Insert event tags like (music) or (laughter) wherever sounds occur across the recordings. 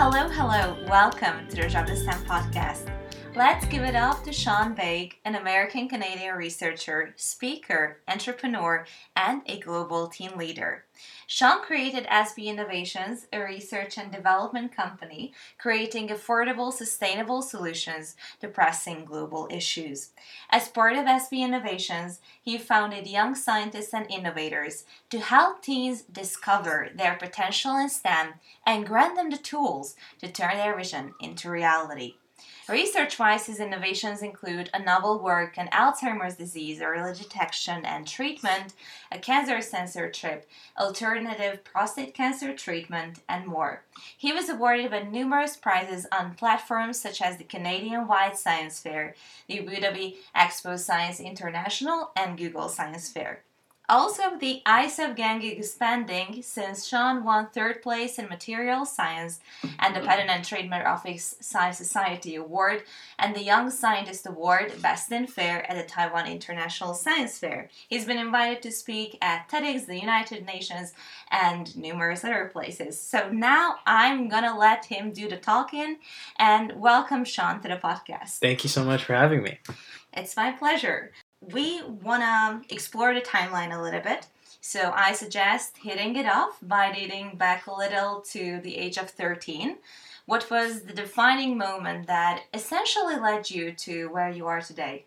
Hello, hello. Welcome to the Stem podcast. Let's give it up to Sean Baig, an American Canadian researcher, speaker, entrepreneur, and a global team leader. Sean created SB Innovations, a research and development company creating affordable, sustainable solutions to pressing global issues. As part of SB Innovations, he founded Young Scientists and Innovators to help teens discover their potential in STEM and grant them the tools to turn their vision into reality. Research wise, his innovations include a novel work on Alzheimer's disease early detection and treatment, a cancer sensor chip, alternative prostate cancer treatment, and more. He was awarded with numerous prizes on platforms such as the Canadian Wide Science Fair, the Abu Dhabi Expo Science International, and Google Science Fair. Also, the ISEF gang is expanding since Sean won third place in Material Science and the Patent and Trademark Office Science Society Award and the Young Scientist Award Best in Fair at the Taiwan International Science Fair. He's been invited to speak at TEDx, the United Nations, and numerous other places. So now I'm gonna let him do the talking and welcome Sean to the podcast. Thank you so much for having me. It's my pleasure we want to explore the timeline a little bit. So I suggest hitting it off by dating back a little to the age of 13. What was the defining moment that essentially led you to where you are today?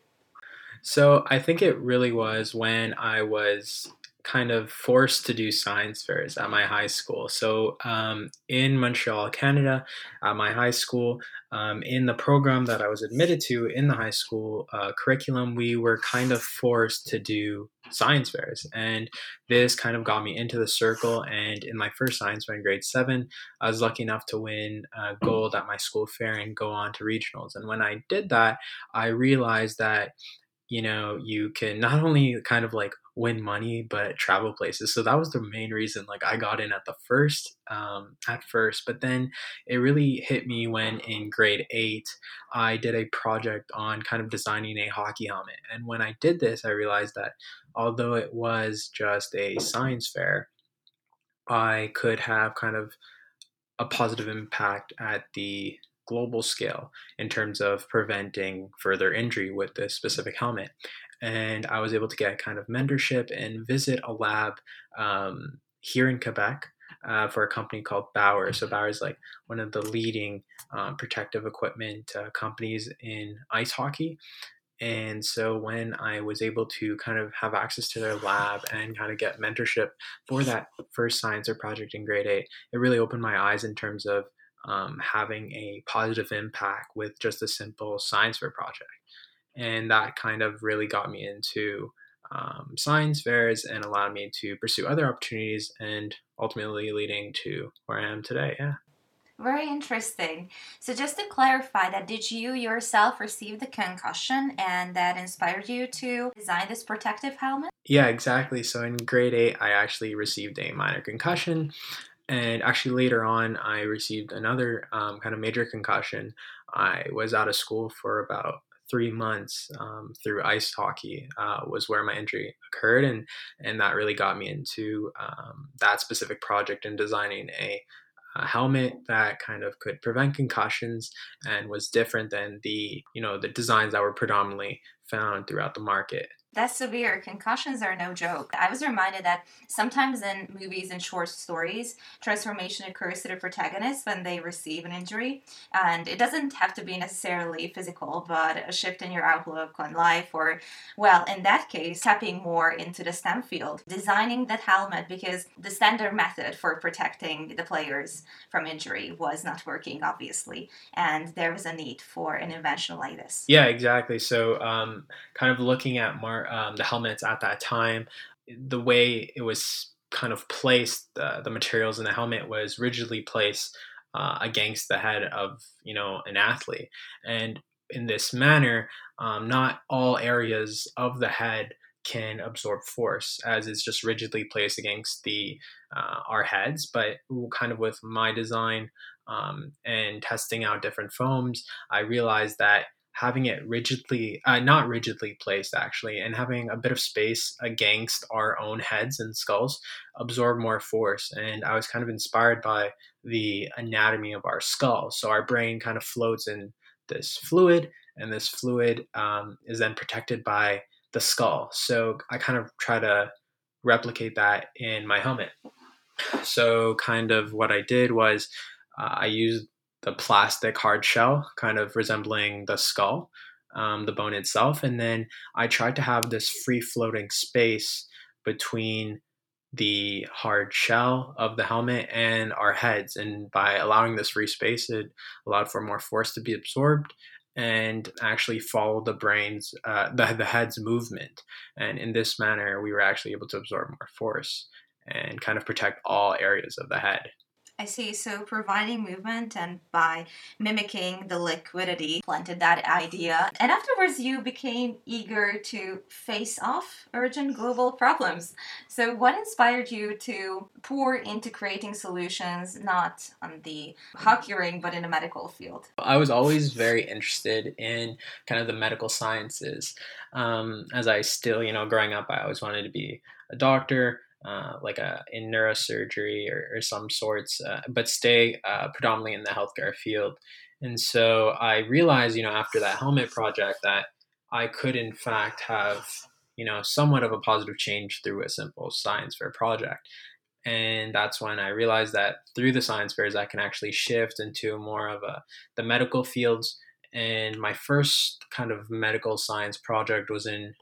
So I think it really was when I was kind of forced to do science fairs at my high school. So um, in Montreal, Canada, at my high school, um, in the program that I was admitted to in the high school uh, curriculum, we were kind of forced to do science fairs. And this kind of got me into the circle. And in my first science fair in grade seven, I was lucky enough to win uh, gold at my school fair and go on to regionals. And when I did that, I realized that you know you can not only kind of like win money but travel places. So that was the main reason like i got in at the first um, at first. But then it really hit me when in grade eight i did a project on kind of designing a hockey helmet. And when i did this i realized that although it was just a science fair i could have kind of a positive impact at the global scale in terms of preventing further injury with this specific helmet. And I was able to get kind of mentorship and visit a lab um, here in Quebec. Uh, for a company called Bauer. So Bauer is like one of the leading um, protective equipment uh, companies in ice hockey. And so when I was able to kind of have access to their lab and kind of get mentorship for that first science or project in grade eight, it really opened my eyes in terms of um, having a positive impact with just a simple science fair project. And that kind of really got me into um, science fairs and allowed me to pursue other opportunities and ultimately leading to where I am today. Yeah. Very interesting. So, just to clarify, that did you yourself receive the concussion and that inspired you to design this protective helmet? Yeah, exactly. So, in grade eight, I actually received a minor concussion. And actually, later on, I received another um, kind of major concussion. I was out of school for about three months um, through ice hockey uh, was where my injury occurred, and and that really got me into um, that specific project and designing a, a, helmet that kind of could prevent concussions and was different than the you know the designs that were predominantly found throughout the market. That's severe. Concussions are no joke. I was reminded that sometimes in movies and short stories, transformation occurs to the protagonist when they receive an injury. And it doesn't have to be necessarily physical, but a shift in your outlook on life, or, well, in that case, tapping more into the STEM field. Designing that helmet because the standard method for protecting the players from injury was not working, obviously. And there was a need for an invention like this. Yeah, exactly. So, um, kind of looking at Mark um, the helmets at that time, the way it was kind of placed, uh, the materials in the helmet was rigidly placed uh, against the head of you know an athlete, and in this manner, um, not all areas of the head can absorb force as it's just rigidly placed against the uh, our heads. But kind of with my design um, and testing out different foams i realized that having it rigidly, uh, not rigidly placed actually, and having a bit of space against our own heads and skulls absorb more force. And I was kind of inspired by the anatomy of our skull. So our brain kind of floats in this fluid, and this fluid um, is then protected by the skull. So I kind of try to replicate that in my helmet. So, kind of what I did was uh, I used the plastic hard shell, kind of resembling the skull, um, the bone itself. And then I tried to have this free floating space between the hard shell of the helmet and our heads. And by allowing this free space, it allowed for more force to be absorbed and actually follow the brain's, uh, the, the head's movement. And in this manner, we were actually able to absorb more force and kind of protect all areas of the head. I see. So providing movement and by mimicking the liquidity planted that idea. And afterwards, you became eager to face off urgent global problems. So, what inspired you to pour into creating solutions not on the hockey ring, but in a medical field? I was always very interested in kind of the medical sciences. Um, as I still, you know, growing up, I always wanted to be a doctor uh, like a in neurosurgery or, or some sorts, uh, but stay uh, predominantly in the healthcare field. And so I realized, you know, after that helmet project, that I could in fact have, you know, somewhat of a positive change through a simple science fair project. And that's when I realized that through the science fairs, I can actually shift into more of a the medical fields. And my first kind of medical science project was in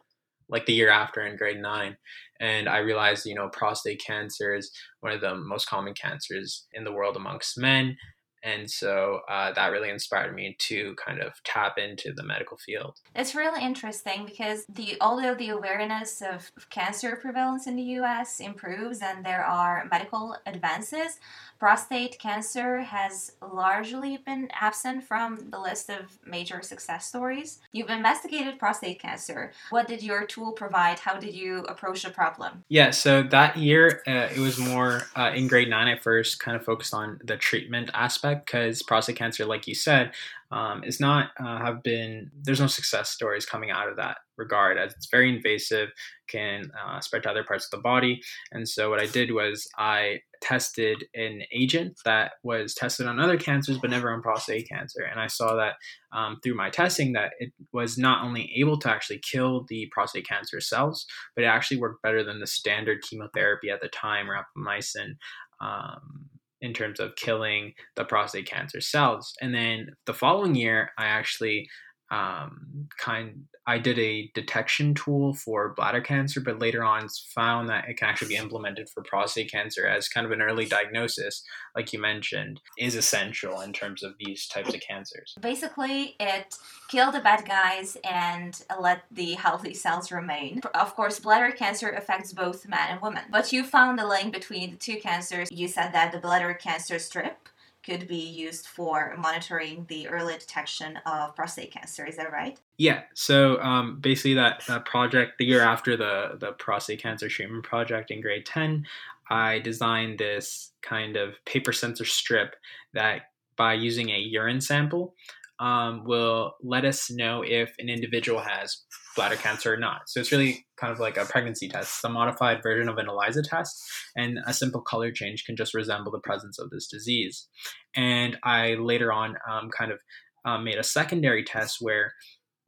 like the year after in grade nine. And I realized, you know, prostate cancer is one of the most common cancers in the world amongst men. And so uh, that really inspired me to kind of tap into the medical field. It's really interesting because the although the awareness of cancer prevalence in the U.S. improves and there are medical advances, prostate cancer has largely been absent from the list of major success stories. You've investigated prostate cancer. What did your tool provide? How did you approach the problem? Yeah, so that year uh, it was more uh, in grade nine. I first kind of focused on the treatment aspect because prostate cancer, like you said, um, is not uh, have been there's no success stories coming out of that regard as it's very invasive can uh, spread to other parts of the body. And so what i did was i tested an agent that was tested on other cancers but never on prostate cancer. And i saw that um, through my testing that it was not only able to actually kill the prostate cancer cells but it actually worked better than the standard chemotherapy at the time rapamycin um, in terms of killing the prostate cancer cells. And then the following year, I actually um, kind I did a detection tool for bladder cancer, but later on found that it can actually be (laughs) implemented for prostate cancer as kind of an early diagnosis, like you mentioned, is essential in terms of these types of cancers. Basically, it killed the bad guys and let the healthy cells remain. Of course, bladder cancer affects both men and women, but you found a link between the two cancers. You said that the bladder cancer strip could be used for monitoring the early detection of prostate cancer. Is that right? Yeah. So um, basically, that, that project, the year after the, the prostate cancer treatment project in grade 10, I designed this kind of paper sensor strip that by using a urine sample, um, will let us know if an individual has bladder cancer or not. So it's really kind of like a pregnancy test, a modified version of an ELISA test, and a simple color change can just resemble the presence of this disease. And I later on um, kind of um, made a secondary test where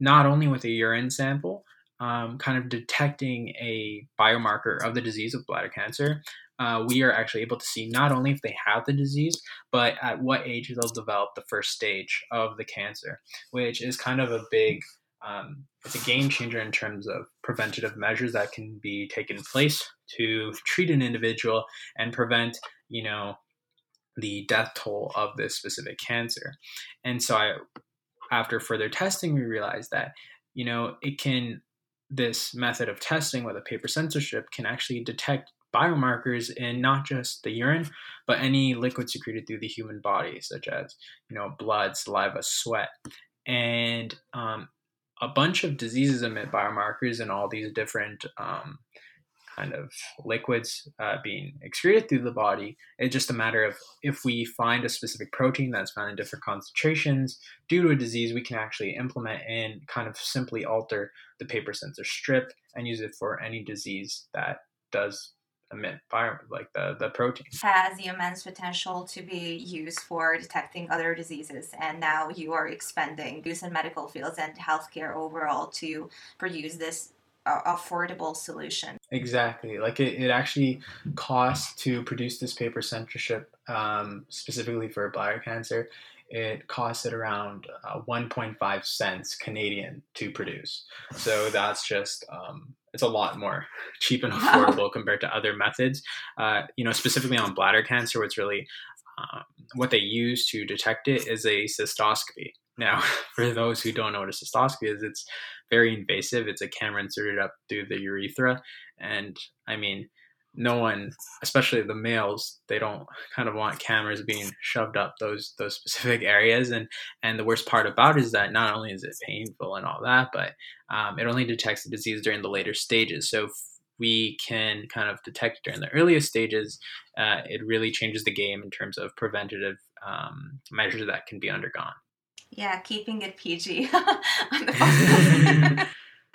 not only with a urine sample, um, kind of detecting a biomarker of the disease of bladder cancer, uh, we are actually able to see not only if they have the disease, but at what age they'll develop the first stage of the cancer, which is kind of a big, um, it's a game changer in terms of preventative measures that can be taken place to treat an individual and prevent, you know, the death toll of this specific cancer. And so I, after further testing, we realized that, you know, it can this method of testing with a paper sensor strip can actually detect biomarkers in not just the urine, but any liquid secreted through the human body, such as you know blood, saliva, sweat, and um, a bunch of diseases emit biomarkers in all these different um, kind of liquids uh, being excreted through the body. It's just a matter of if we find a specific protein that's found in different concentrations due to a disease, we can actually implement and kind of simply alter the paper sensor strip and use it for any disease that does emit fire, like the, the protein. Has the immense potential to be used for detecting other diseases, and now you are expanding use in medical fields and healthcare overall to produce this affordable solution. Exactly. Like it, it actually costs to produce this paper sensor strip um, specifically for bladder cancer. It costs it around uh, 1.5 cents Canadian to produce. So that's just um, it's a lot more (laughs) cheap and (laughs) affordable compared to other methods. Uh, you know, specifically on bladder cancer, what's really um, what they use to detect it is a cystoscopy. Now, (laughs) for those who don't know what a cystoscopy is, it's very invasive. It's a camera inserted up through the urethra. And I mean, no one, especially the males, they don't kind of want cameras being shoved up those those specific (laughs) areas. And and the worst part about it is that not only is it painful and all that, but um, it only detects the disease during the later stages. So if we can kind of detect during the earliest stages, uh, it really changes the game in terms of preventative um, measures that can be undergone. Yeah, keeping it PG. (laughs) (laughs)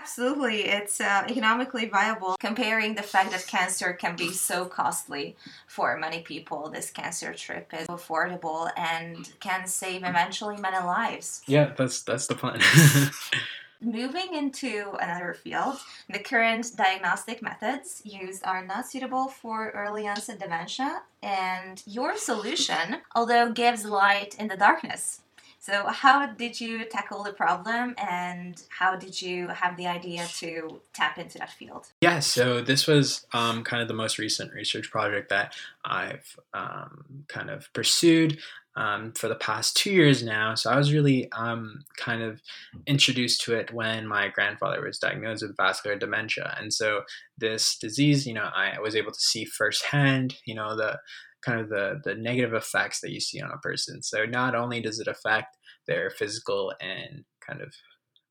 Absolutely, it's uh, economically viable. Comparing the fact that cancer can be so costly for many people, this cancer trip is affordable and can save eventually many lives. Yeah, that's that's the plan. (laughs) Moving into another field, the current diagnostic methods used are not suitable for early onset dementia, and your solution, although gives light in the darkness, so, how did you tackle the problem and how did you have the idea to tap into that field? Yeah, so this was um, kind of the most recent research project that I've um, kind of pursued. Um, for the past two years now. So I was really um, kind of introduced to it when my grandfather was diagnosed with vascular dementia. And so this disease, you know, I was able to see firsthand, you know, the kind of the the negative effects that you see on a person. So not only does it affect their physical and kind of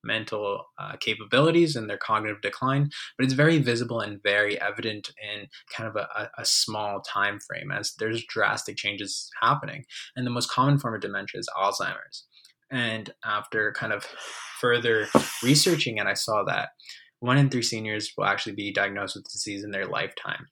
mental uh, capabilities and their cognitive decline, but it's very visible and very evident in kind of a, a, small time frame as there's drastic changes happening. And the most common form of dementia is Alzheimer's. And after kind of further researching it, I saw that one in three seniors will actually be diagnosed with disease in their lifetime.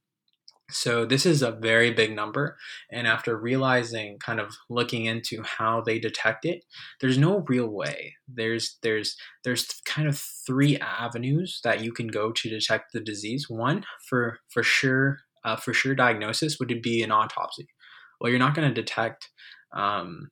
So this is a very big number. And after realizing, kind of looking into how they detect it, there's no real way. There's there's there's kind of three avenues that you can go to detect the disease. One for for sure uh, for sure diagnosis would be an autopsy. Well, you're not going to detect. Um,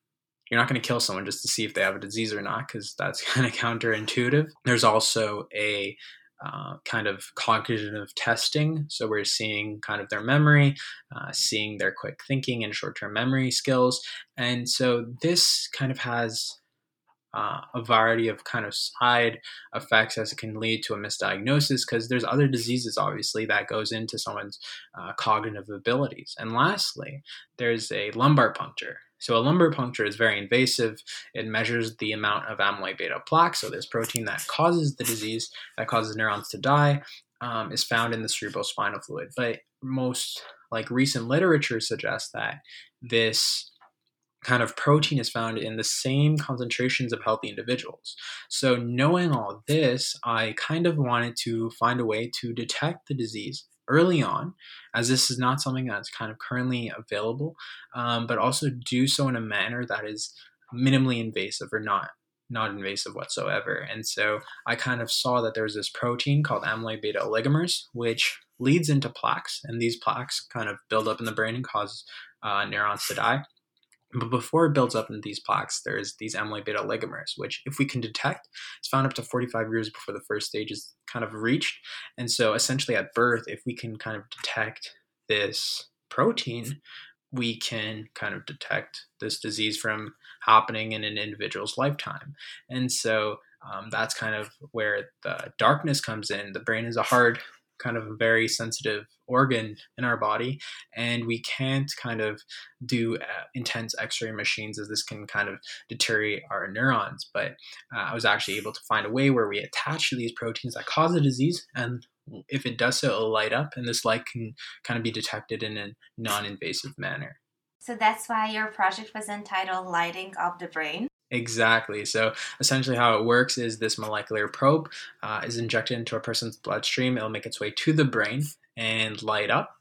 you're not going to kill someone just to see if they have a disease or not because that's (laughs) kind of counterintuitive. There's also a uh, kind of cognitive testing. So we're seeing kind of their memory, uh, seeing their quick thinking and short term memory skills. And so this kind of has uh, a variety of kind of side effects as it can lead to a misdiagnosis because there's other diseases obviously that goes into someone's uh, cognitive abilities and lastly there's a lumbar puncture so a lumbar puncture is very invasive. It measures the amount of amyloid beta plaque, so this protein that causes the disease, that causes neurons to die, um, is found in the cerebrospinal fluid. But most like recent literature suggests that this kind of protein is found in the same concentrations of healthy individuals. So, knowing all this, I kind of wanted to find a way to detect the disease early on, as this is not something that's kind of currently available, um, but also do so in a manner that is minimally invasive or not not invasive whatsoever. And so I kind of saw that there was this protein called amyloid beta oligomers, which leads into plaques, and these plaques kind of build up in the brain and cause uh, neurons to die. But before it builds up into these plaques, there's these amyloid beta oligomers, which, if we can detect, it's found up to 45 years before the first stage is kind of reached. And so, essentially, at birth, if we can kind of detect this protein, we can kind of detect this disease from happening in an individual's lifetime. And so, um, that's kind of where the darkness comes in. The brain is a hard kind of a very sensitive organ in our body and we can't kind of do uh, intense x-ray machines as this can kind of deteriorate our neurons but uh, i was actually able to find a way where we attach to these proteins that cause the disease and if it does so, it'll light up, and this light can kind of be detected in a non invasive manner. So that's why your project was entitled Lighting Up the Brain. Exactly. So essentially, how it works is this molecular probe uh, is injected into a person's bloodstream. It'll make its way to the brain and light up.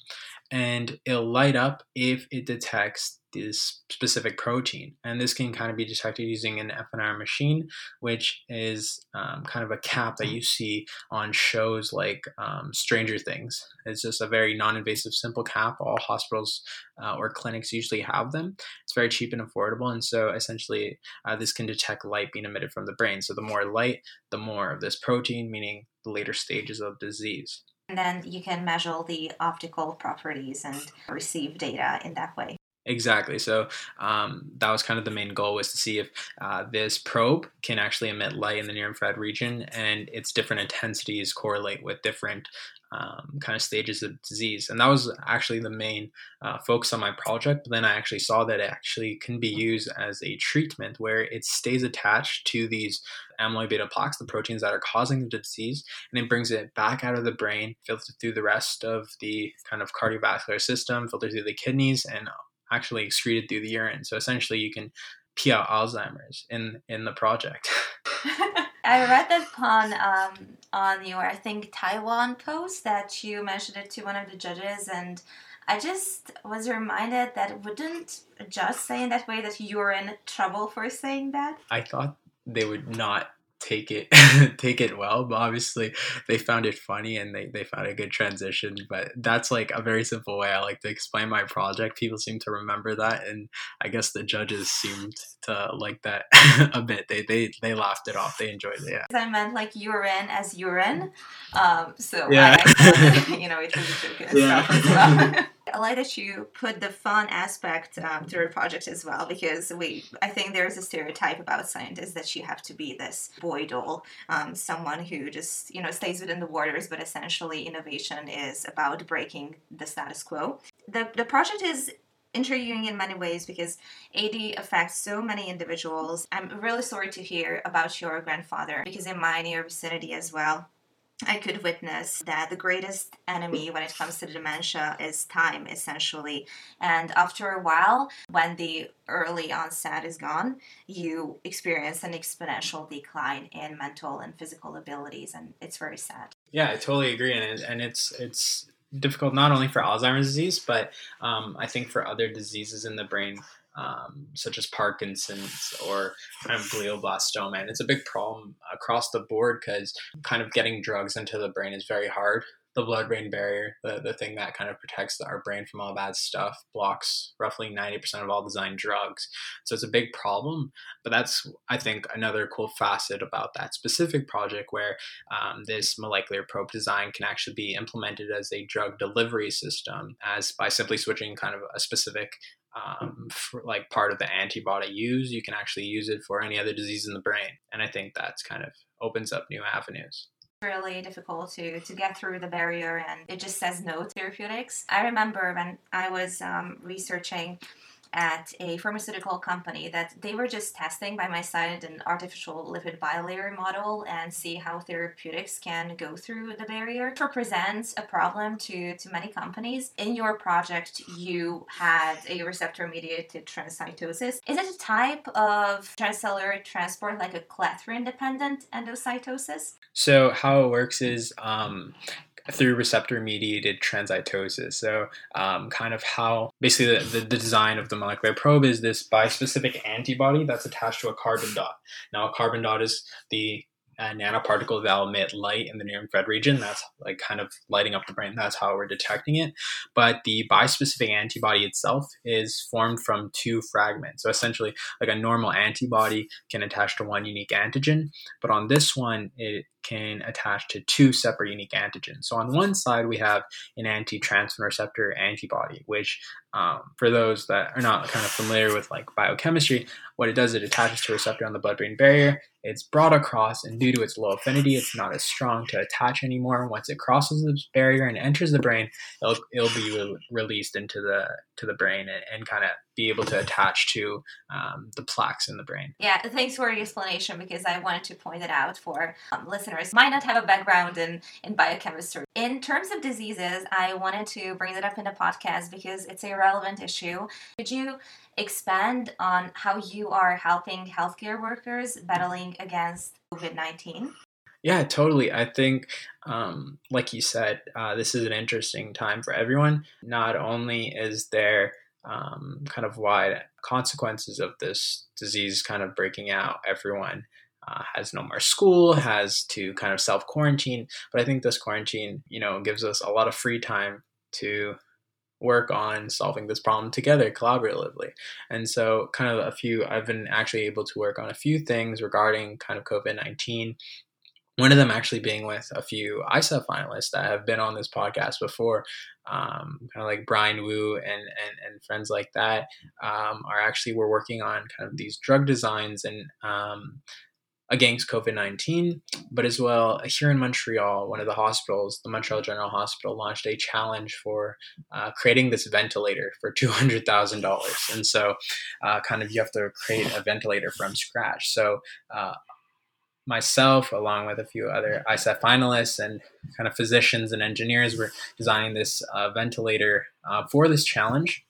And it'll light up if it detects this specific protein. And this can kind of be detected using an FNR machine, which is um, kind of a cap that you see on shows like um, Stranger Things. It's just a very non invasive, simple cap. All hospitals uh, or clinics usually have them. It's very cheap and affordable. And so essentially, uh, this can detect light being emitted from the brain. So the more light, the more of this protein, meaning the later stages of disease. And then you can measure the optical properties and receive data in that way. Exactly. So um, that was kind of the main goal was to see if uh, this probe can actually emit light in the near infrared region, and its different intensities correlate with different um, kind of stages of disease. And that was actually the main uh, focus on my project. But then I actually saw that it actually can be used as a treatment where it stays attached to these amyloid beta plaques, the proteins that are causing the disease, and it brings it back out of the brain, filters through the rest of the kind of cardiovascular system, filters through the kidneys, and actually excreted through the urine. So essentially, you can pee out Alzheimer's in in the project. (laughs) I read that on um, on your I think Taiwan post that you mentioned it to one of the judges, and I just was reminded that wouldn't just saying that way that you're in trouble for saying that. I thought they would not take it (laughs) take it well but obviously they found it funny and they, they found a good transition but that's like a very simple way i like to explain my project. People seem to remember that and i guess the judges seemed to like that (laughs) a bit. They, they they laughed it off. They enjoyed it yeah. I meant like urine as urine um so yeah. I, (laughs) you know it was a joke yeah. I like that you put the fun aspect um, to your project as well because we I think there's a stereotype about scientists that you have to be this boy doll, um, someone who just you know stays within the waters, but essentially innovation is about breaking the status quo. The the project is intriguing in many ways because AD affects so many individuals. I'm really sorry to hear about your grandfather because in my near vicinity as well, I could witness that the greatest enemy when it comes to dementia is time, essentially. And after a while, when the early onset is gone, you experience an exponential decline in mental and physical abilities, and it's very sad. Yeah, I totally agree, and and it's it's difficult not only for Alzheimer's disease, but um, I think for other diseases in the brain um, such as Parkinson's or kind of glioblastoma. And it's a big problem across the board because kind of getting drugs into the brain is very hard. The blood brain barrier, the, the thing that kind of protects our brain from all bad stuff, blocks roughly 90% of all designed drugs. So it's a big problem. But that's, I think, another cool facet about that specific project where um, this molecular probe design can actually be implemented as a drug delivery system, as by simply switching kind of a specific um, like part of the antibody use, you can actually use it for any other disease in the brain. And I think that's kind of opens up new avenues really difficult to to get through the barrier and it just says no therapeutics i remember when i was um, researching at a pharmaceutical company that they were just testing by my side an artificial lipid bilayer model and see how therapeutics can go through the barrier. It represents a problem to, to many companies. In your project, you had a receptor mediated transcytosis. Is it a type of transcellular transport like a clathrin dependent endocytosis? So, how it works is um, through receptor mediated transcytosis. So, um, kind of how basically the, the, the, design of the molecular probe is this bispecific antibody that's attached to a carbon dot. Now, a carbon dot is the uh, nanoparticles that emit light in the near infrared region. That's like kind of lighting up the brain. That's how we're detecting it. But the bispecific antibody itself is formed from two fragments. So essentially, like a normal antibody can attach to one unique antigen, but on this one, it can attach to two separate unique antigens. So on one side, we have an anti-transferrin receptor antibody, which um, for those that are not kind of familiar with like biochemistry, what it does, it attaches to a receptor on the blood-brain barrier. It's brought across, and due to its low affinity, it's not as strong to attach anymore. Once it crosses the barrier and enters the brain, it'll, it'll be re- released into the to the brain and, and kind of be able to attach to um, the plaques in the brain. Yeah, thanks for the explanation because I wanted to point it out for um, listeners might not have a background in, in biochemistry. In terms of diseases, I wanted to bring it up in the podcast because it's a relevant issue. Could you expand on how you are helping healthcare workers battling against COVID 19? Yeah, totally. I think, um, like you said, uh, this is an interesting time for everyone. Not only is there um, kind of wide consequences of this disease kind of breaking out, everyone uh, has no more school, has to kind of self quarantine. But I think this quarantine, you know, gives us a lot of free time to work on solving this problem together collaboratively. And so, kind of a few, I've been actually able to work on a few things regarding kind of COVID 19 one of them actually being with a few ISEF finalists that have been on this podcast before, um, kind of like Brian Wu and, and, and friends like that, um, are actually, we're working on kind of these drug designs and um, against COVID 19, but as well here in Montreal, one of the hospitals, the Montreal General Hospital, launched a challenge for uh, creating this ventilator for $200,000. And so, uh, kind of, you have to create a ventilator from scratch. So, uh, myself, along with a few other ISEF finalists and kind of physicians and engineers, were designing this uh, ventilator uh, for this challenge.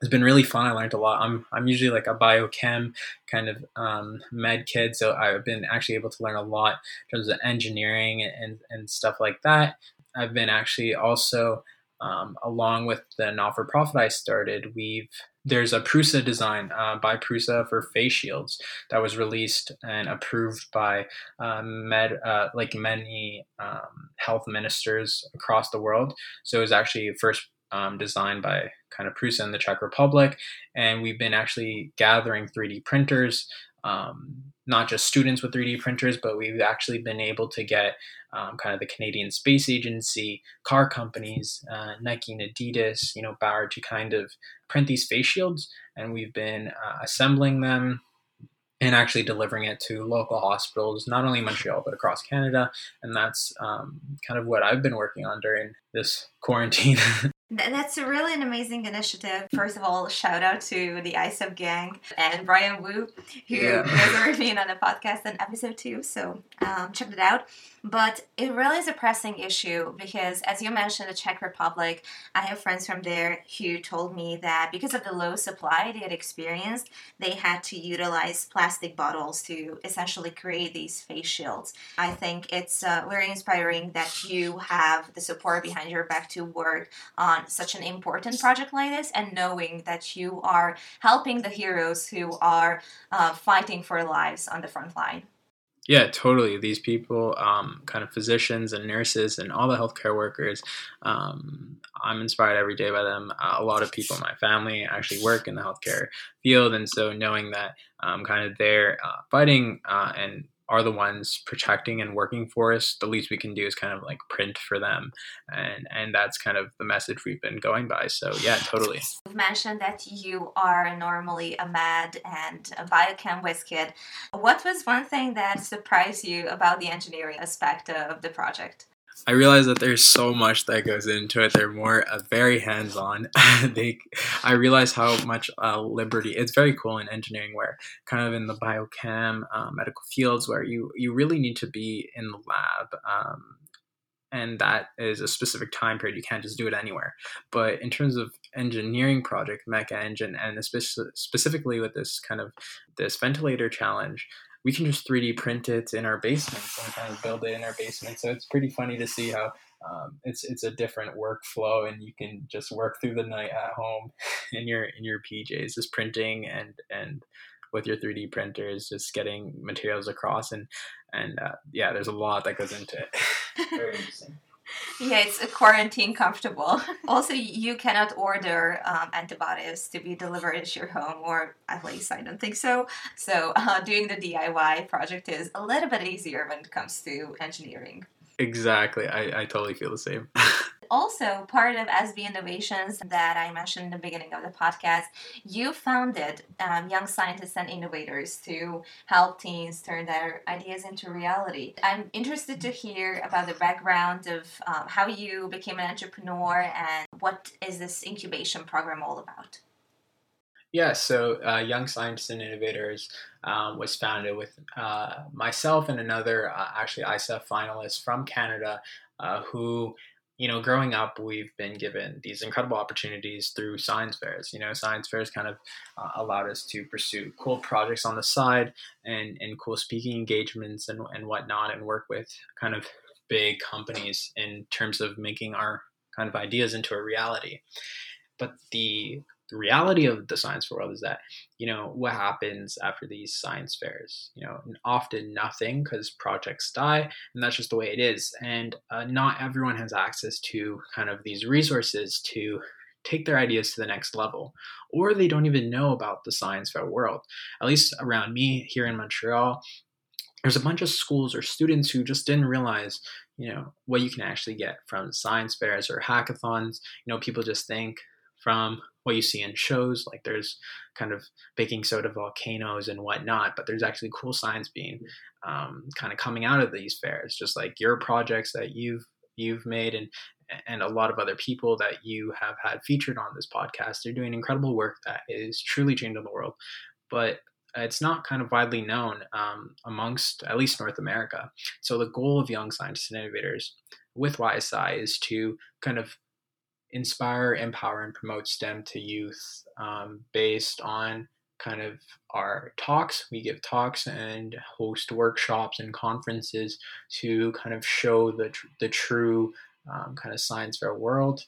It's been really fun. I learned a lot. I'm I'm usually like a biochem kind of um, med kid, so I've been actually able to learn a lot in terms of engineering and and stuff like that. I've been actually also um, along with the not for profit I started, we've there's a Prusa design uh, by Prusa for face shields that was released and approved by uh, med uh, like many um, health ministers across the world. So it was actually first um, designed by kind of Prusa in the Czech Republic, and we've been actually gathering 3D printers um, not just students with 3D printers, but we've actually been able to get um, kind of the Canadian Space Agency, car companies, uh, Nike and Adidas, you know, Bauer to kind of print these face shields. And we've been uh, assembling them and actually delivering it to local hospitals, not only Montreal, but across Canada. And that's um, kind of what I've been working on during this quarantine. (laughs) That's really an amazing initiative. First of all, shout out to the ISEF gang and Brian Wu, who yeah. (laughs) was being on the podcast in episode two. So um, check it out. But it really is a pressing issue because, as you mentioned, the Czech Republic, I have friends from there who told me that because of the low supply they had experienced, they had to utilize plastic bottles to essentially create these face shields. I think it's uh, very inspiring that you have the support behind your back to work on such an important project like this and knowing that you are helping the heroes who are uh, fighting for lives on the front line. Yeah, totally. These people, um, kind of physicians and nurses and all the healthcare workers, um, I'm inspired every day by them. Uh, a lot of people in my family actually work in the healthcare field, and so knowing that um, kind of they're uh, fighting uh, and are the ones protecting and working for us, the least we can do is kind of like print for them. And and that's kind of the message we've been going by. So yeah, totally. You've mentioned that you are normally a med and a biochem whiz kid. What was one thing that surprised you about the engineering aspect of the project? I realize that there's so much that goes into it. They're more uh, very hands-on. (laughs) they, I realize how much uh, liberty. It's very cool in engineering, where kind of in the biochem, uh, medical fields, where you you really need to be in the lab. Um, and that is a specific time period. You can't just do it anywhere. But in terms of engineering project, Mecha Engine, and especially specifically with this kind of this ventilator challenge, we can just 3D print it in our basements and kind of build it in our basement. So it's pretty funny to see how um, it's it's a different workflow, and you can just work through the night at home (laughs) in your in your PJs, just printing and and with your 3D printers, just getting materials across, and and uh, yeah, there's a lot that goes into it. (laughs) Very interesting yeah, it's a quarantine comfortable. (laughs) also, you cannot order um, antibiotics to be delivered to your home, or at least I don't think so. So, uh, doing the DIY project is a little bit easier when it comes to engineering. Exactly. I, I totally feel the same. (laughs) also part of SB Innovations that I mentioned in the beginning of the podcast, you founded um, Young Scientists and Innovators to help teens turn their ideas into reality. I'm interested to hear about the background of um, how you became an entrepreneur and what is this incubation program all about. Yeah, so uh, Young Scientists and Innovators um, was founded with uh, myself and another, uh, actually, ISEF finalist from Canada, uh, who, you know, growing up, we've been given these incredible opportunities through science fairs. You know, science fairs kind of uh, allowed us to pursue cool projects on the side and, and cool speaking engagements and, and whatnot, and work with kind of big companies in terms of making our kind of ideas into a reality. But the the reality of the science world is that you know what happens after these science fairs you know often nothing because projects die and that's just the way it is. And uh, not everyone has access to kind of these resources to take their ideas to the next level or they don't even know about the science fair world. At least around me here in montreal there's a bunch of schools or students who just didn't realize you know what you can actually get from science fairs or hackathons. You know people just think from what you see in shows. Like there's kind of baking soda volcanoes and whatnot, but there's actually cool science being um, kind of coming out of these fairs, just like your projects that you've you've made and and a lot of other people that you have had featured on this podcast. They're doing incredible work that is truly changing the world, but it's not kind of widely known um, amongst at least North America. So the goal of Young Scientists and Innovators with YSI is to kind of inspire, empower, and promote STEM to youth um, based on kind of our talks. We give talks and host workshops and conferences to kind of show the, tr- the true um, kind of science fair world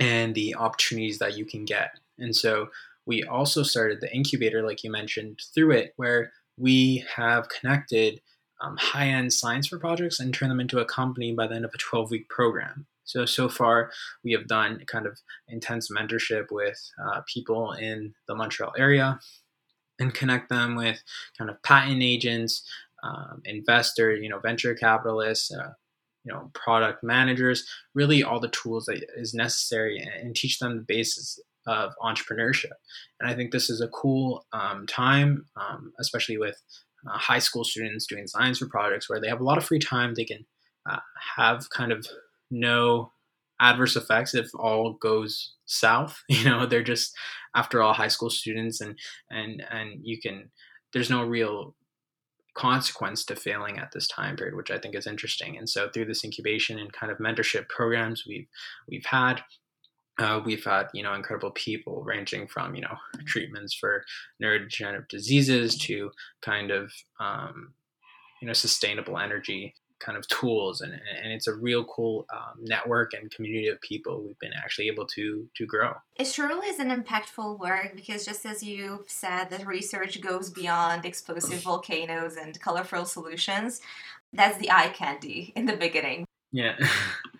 and the opportunities that you can get. And so we also started the incubator, like you mentioned, through it, where we have connected um, high end science fair projects and turn them into a company by the end of a 12 week program. So, so far, we have done kind of intense mentorship with uh, people in the Montreal area and connect them with kind of patent agents, um, investors, you know, venture capitalists, uh, you know, product managers, really all the tools that is necessary and, and teach them the basis of entrepreneurship. And I think this is a cool um, time, um, especially with uh, high school students doing science for projects where they have a lot of free time. They can uh, have kind of no adverse effects if all goes south. (laughs) You know they're just after all high school students and and and you can there's no real consequence to failing at this time period which i think is interesting. And so through this incubation and kind of mentorship programs we've we've had uh, we've had you know incredible people ranging from you know treatments for neurodegenerative diseases to kind of um, you know sustainable energy kind of tools and, and it's a real cool um, network and community of people we've been actually able to to grow. It surely is an impactful work because just as you said that research goes beyond explosive volcanoes and colorful solutions. That's the eye candy in the beginning yeah (laughs)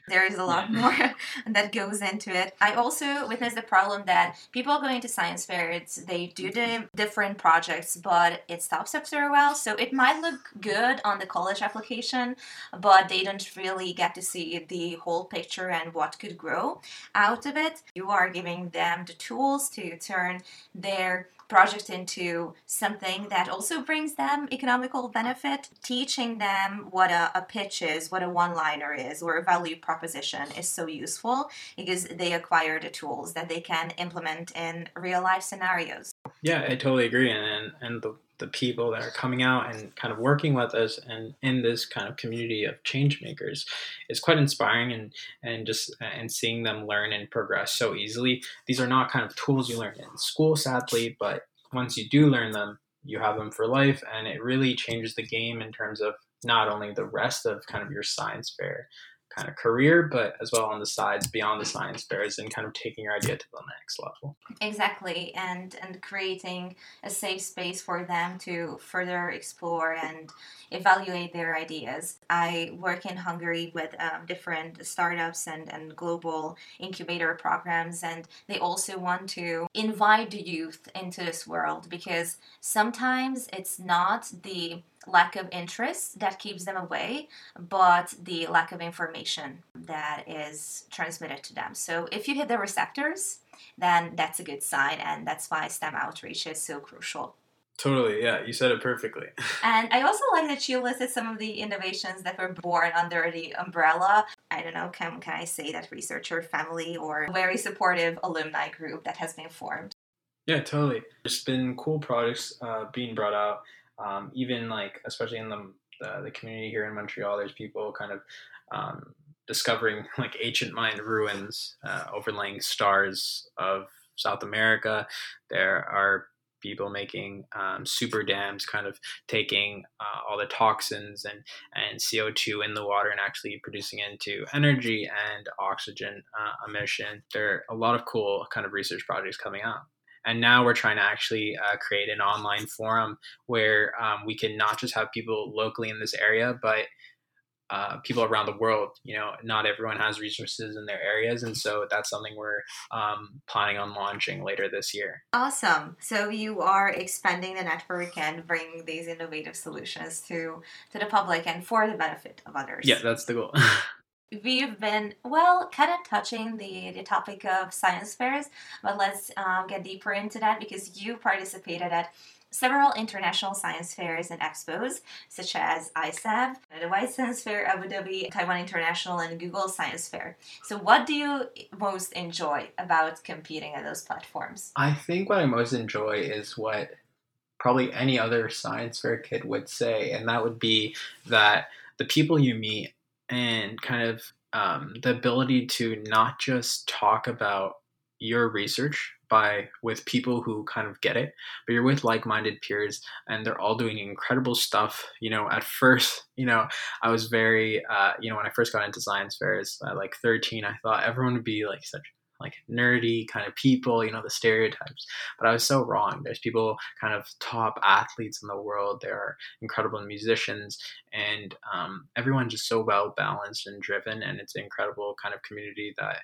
there is a lot more (laughs) that goes into it. I also witness the problem that people going to science fairs, they do mm-hmm. the different projects, but it stops after a while. So it might look good on the college application, but they don't really get to see the whole picture and what could grow out of it. You are giving them the tools to turn their project into something that also brings them economical benefit, teaching them what a, a pitch is, what a one liner is, or a value proposition is so useful because they acquire the tools that they can implement in real life scenarios. Yeah, I totally agree. And, and the the people that are coming out and kind of working with us and in this kind of community of change makers is quite inspiring and and just and seeing them learn and progress so easily. These are not kind of tools you learn in school sadly but once you do learn them you have them for life and it really changes the game in terms of not only the rest of kind of your science fair kind of career, but as well on the sides beyond the science fairs and kind of taking your idea to the next level. Exactly, and and creating a safe space for them to further explore and evaluate their ideas. I work in Hungary with um, different startups and, and global incubator programs, and they also want to invite the youth into this world because sometimes it's not the lack of interest that keeps them away, but the lack of information that is transmitted to them. So if you hit the receptors, then that's a good sign, and that's why STEM outreach is so crucial. Totally, yeah, you said it perfectly. (laughs) and I also like that you listed some of the innovations that were born under the umbrella. I don't know, can, can I say that researcher family or very supportive alumni group that has been formed? Yeah, totally. There's been cool projects uh, being brought out. Um, even like, especially in the, the, the community here in Montreal, there's people kind of um, discovering (laughs) like ancient Mayan ruins uh, overlaying stars of South America. There are people making um, super dams, kind of taking uh, all the toxins and, and CO2 in the water and actually producing into energy and oxygen uh, emission. There are a lot of cool kind of research projects coming out. And now we're trying to actually uh, create an online forum where um, we can not just have people locally in this area, but uh, people around the world. You know, not everyone has resources in their areas, and so that's something we're um, planning on launching later this year. Awesome! So you are expanding the network and bringing these innovative solutions to to the public and for the benefit of others. Yeah, that's the goal. (laughs) We've been well, kind of touching the the topic of science fairs, but let's um, get deeper into that because you participated at several international science fairs and expos, such as ISEF, the White Science Fair, Abu Dhabi, Taiwan International, and Google Science Fair. So, what do you most enjoy about competing at those platforms? I think what I most enjoy is what probably any other science fair kid would say, and that would be that the people you meet and kind of um, the ability to not just talk about your research by with people who kind of get it but you're with like-minded peers and they're all doing incredible stuff you know at first (laughs) you know i was very uh, you know when i first got into science fairs at like 13 i thought everyone would be like such like nerdy kind of people you know the stereotypes. But i was so wrong. There's people kind of top athletes in the world. There are incredible musicians. And um, everyone's just so well balanced and driven. And it's an incredible kind of community that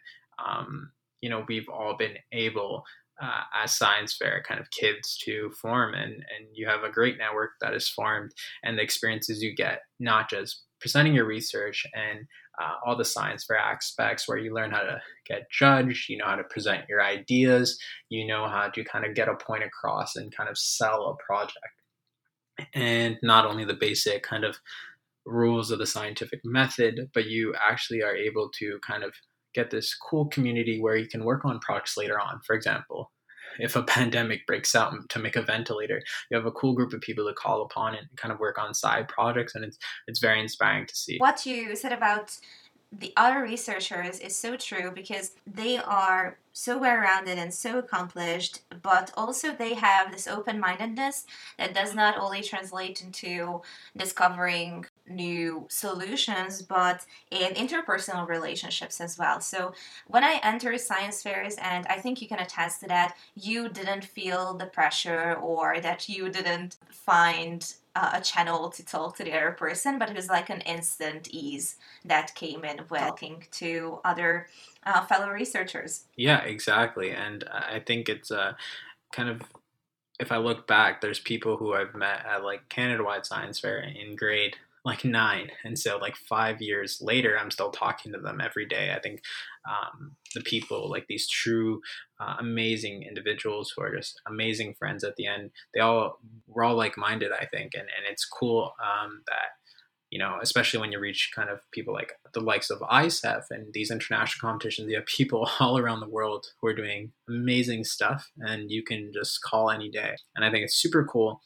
um, you know we've all been able uh, as science fair kind of kids to form. And and you have a great network that is formed. And the experiences you get not just presenting your research and uh, all the science fair aspects where you learn how to get judged you know how to present your ideas you know how to kind of get a point across and kind of sell a project and not only the basic kind of rules of the scientific method but you actually are able to kind of get this cool community where you can work on products later on. For example, if a pandemic breaks out to make a ventilator, you have a cool group of people to call upon and kind of work on side projects, and it's it's very inspiring to see. What you said about the other researchers is so true because they are so well rounded and so accomplished, but also they have this open mindedness that does not only translate into discovering new solutions, but in interpersonal relationships as well. So when I entered science fairs, and I think you can attest to that, you didn't feel the pressure or that you didn't find uh, a channel to talk to the other person, but it was like an instant ease that came in with talking to other uh, fellow researchers. Yeah, exactly. And I think it's uh, kind of if I look back, there's people who I've met at like Canada Wide Science Fair in grade like nine. And so, like five years later, I'm still talking to them every day. I think um, the people, like these true, uh, amazing individuals who are just amazing friends at the end, they all, we're all like minded, I think. And, and it's cool um, that, you know, especially when you reach kind of people like the likes of ISEF and these international competitions, you have people (laughs) all around the world who are doing amazing stuff and you can just call any day. And I think it's super cool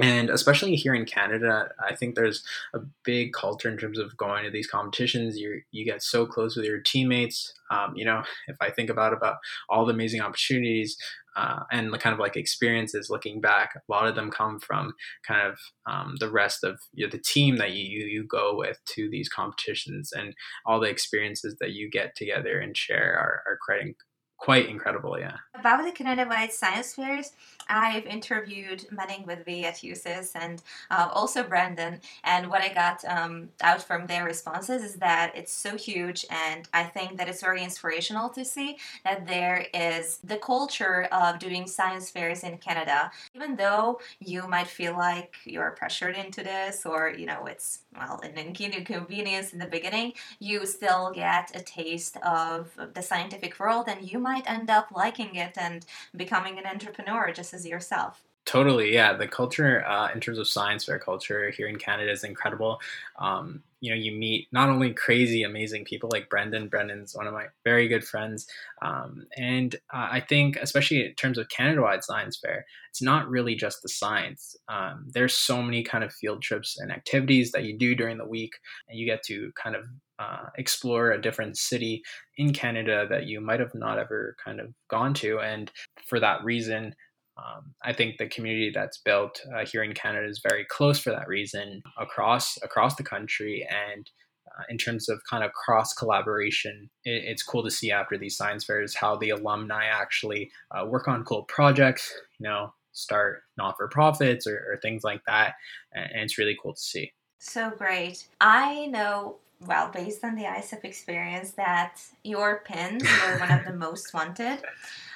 and especially here in Canada, I think there's a big culture in terms of going to these competitions. You you get so close with your teammates. Um, you know, if I think about about all the amazing opportunities uh, and the kind of like experiences looking back, a lot of them come from kind of um, the rest of you know, the team that you, you you go with to these competitions, and all the experiences that you get together and share are, are quite quite incredible, yeah. About the Canada-wide science fairs, I've interviewed Manning with V at USIS and uh, also Brandon, and what I got um, out from their responses is that it's so huge, and I think that it's very inspirational to see that there is the culture of doing science fairs in Canada. Even though you might feel like you're pressured into this, or you know, it's well, an inconvenience in the beginning, you still get a taste of the scientific world, and you might end up liking it and becoming an entrepreneur just as yourself. Totally, yeah. The culture, uh, in terms of science fair culture here in Canada, is incredible. Um, you know, you meet not only crazy, amazing people like Brendan. Brendan's one of my very good friends, um, and uh, I think, especially in terms of Canada-wide science fair, it's not really just the science. Um, there's so many kind of field trips and activities that you do during the week, and you get to kind of uh, explore a different city in Canada that you might have not ever kind of gone to, and for that reason um, I think the community that's built uh, here in Canada is very close for that reason across across the country. And uh, in terms of kind of cross collaboration, it, it's cool to see after these science fairs how the alumni actually uh, work on cool projects. You know, start not for profits or, or things like that, and, and it's really cool to see. So great. I know well, based on the ISEF experience, that your pins were one of the most wanted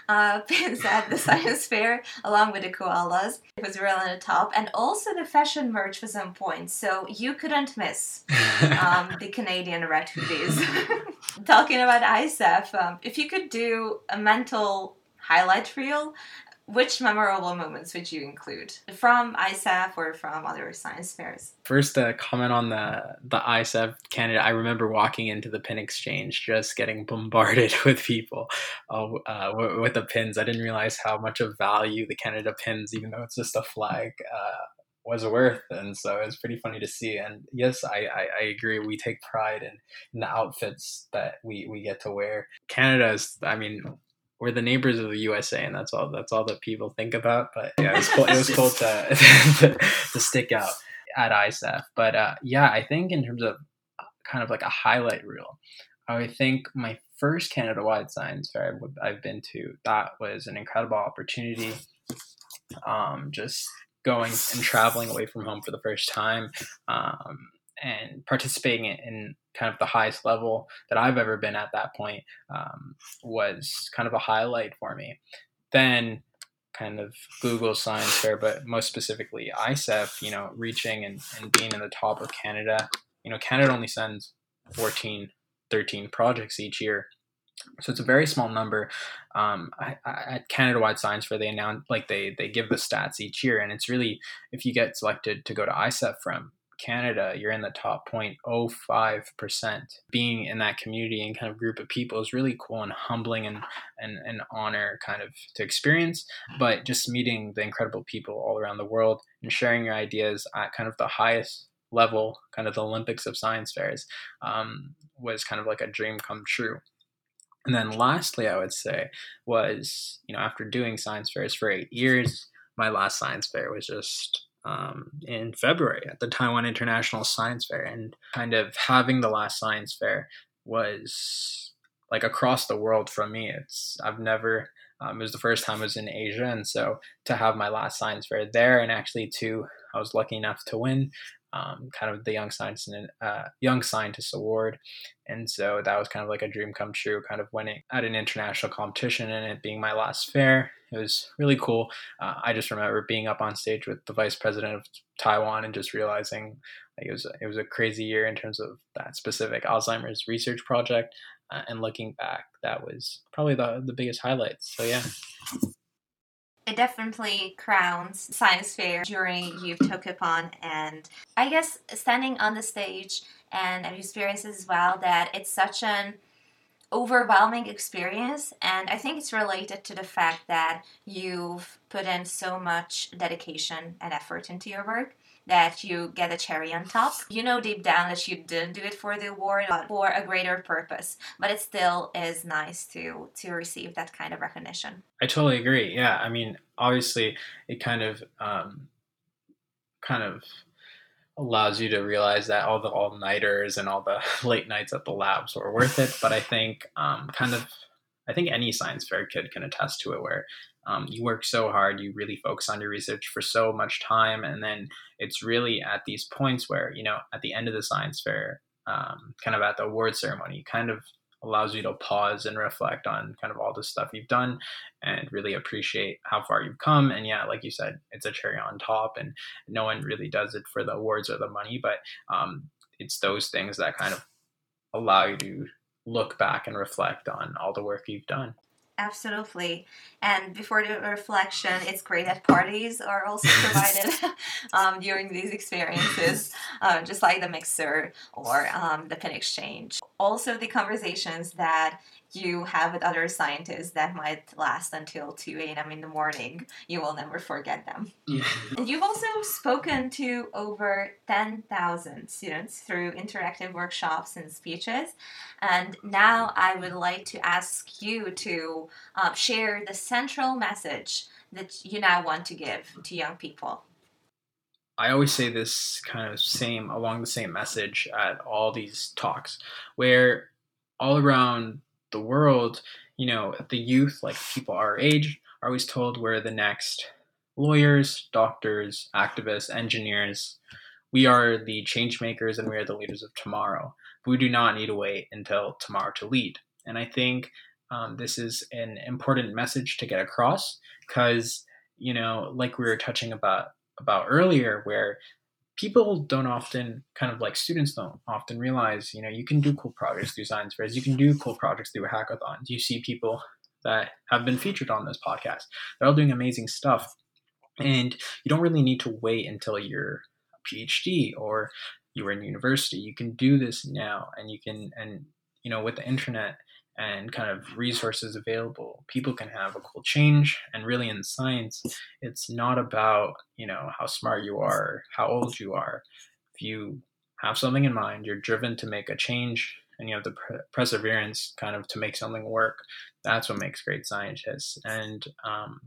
uh, (laughs) pins at the science fair, along with the koalas. It was real on the top, and also the fashion merch was on point, so you couldn't miss um, the Canadian red hoodies. (laughs) Talking about ISEF, um, if you could do a mental highlight reel which memorable moments would you include from ISEF or from other science fairs? First, a comment on the the ISEF Canada. I remember walking into the pin exchange, just getting bombarded (laughs) with people uh, uh, with the pins. I didn't realize how much of value the Canada pins, even though it's just a flag, uh, was worth, and so it was pretty funny to see. And yes, I, I, I agree. We take pride in, in, the outfits that we, we get to wear. Canada is, I mean, we're the neighbors of the USA, and that's all. That's all that people think about. But yeah, it was cool. it was cool (laughs) to, (laughs) to, stick out at ISEF. But uh, yeah, I think in terms of uh, kind of like a highlight reel, I think my first Canada-wide science fair I've been to that was an incredible opportunity. Um, just going and traveling away from home for the first time. Um, and participating in kind of the highest level that I've ever been at that point um, was kind of a highlight for me. Then kind of Google Science Fair, but most specifically ISEF, you know, reaching and, and being in the top of Canada. You know, Canada only sends 14, 13 projects each year. So it's a very small number. Um, I, I, at Canada Wide Science Fair, they announce like they they give the stats each year, and it's really if you get selected to go to ISEF from Canada, you're in the top 0.05%. Being in that community and kind of group of people is really cool and humbling and, and an honor kind of to experience. But just meeting the incredible people all around the world and sharing your ideas at kind of the highest level, kind of the Olympics of science fairs, um, was kind of like a dream come true. And then lastly, I would say was, you know, after doing science fairs for eight years, my last science fair was just um, in February at the Taiwan International Science Fair. And kind of having the last science fair was like across the world from me. It's, I've never, um, it was the first time I was in Asia. And so to have my last science fair there and actually to, I was lucky enough to win um, kind of the Young Scientist uh, Young Scientist Award, and so that was kind of like a dream come true. Kind of winning at an international competition and it being my last fair, it was really cool. Uh, I just remember being up on stage with the Vice President of Taiwan and just realizing like, it was it was a crazy year in terms of that specific Alzheimer's research project. Uh, and looking back, that was probably the the biggest highlights. So yeah it definitely crowns science fair journey you've took upon and i guess standing on the stage and i've experienced as well that it's such an overwhelming experience. And i think it's related to the fact that you've put in so much dedication and effort into your work that you get a cherry on top. You know deep down that you didn't do it for the award, but for a greater purpose. But it still is nice to to receive that kind of recognition. I totally agree. Yeah, I mean, obviously, it kind of um, kind of allows you to realize that all the all nighters and all the (laughs) late nights at the labs were worth it. But I think um, kind of I think any science fair kid can attest to it, where um, you work so hard, you really focus on your research for so much time, and then it's really at these points where you know at the end of the science fair, um, kind of at the award ceremony, kind of allows you to pause and reflect on kind of all the stuff you've done and really appreciate how far you've come. And yeah, like you said, it's a cherry on top, and no one really does it for the awards or the money, but um, it's those things that kind of allow you to look back and reflect on all the work you've done. Absolutely. And before the reflection, it's great that parties are also (laughs) provided (laughs) um, during these experiences, uh, just like the mixer or um, the pin exchange. Also, the conversations that you have with other scientists that might last until 2 a.m. in the morning. You will never forget them. and you've also spoken to over 10,000 students through interactive workshops and speeches. And now I would like to ask you to uh, share the central message that you now want to give to young people. I always say this kind of same along the same message at all these talks where all around the world, you know, the youth, like people our age, are always told we're the next lawyers, doctors, activists, engineers. We are the change makers and we are the leaders of tomorrow. But we do not need to wait until tomorrow to lead. And I think um, this is an important message to get across because, you know, like we were touching about about earlier, where people don't often kind of like students don't often realize you know you can do cool projects through science fairs. You can do cool projects through hackathons. You see people that have been featured on this podcast. They're all doing amazing stuff. And you don't really need to wait until you're a phd or you're in university. You can do this now and you can and you know with the internet and kind of resources available people can have a cool change. And really in science it's not about you know how smart you are how old you are. If you have something in mind you're driven to make a change and you have the perseverance kind of to make something work that's what makes great scientists. And um,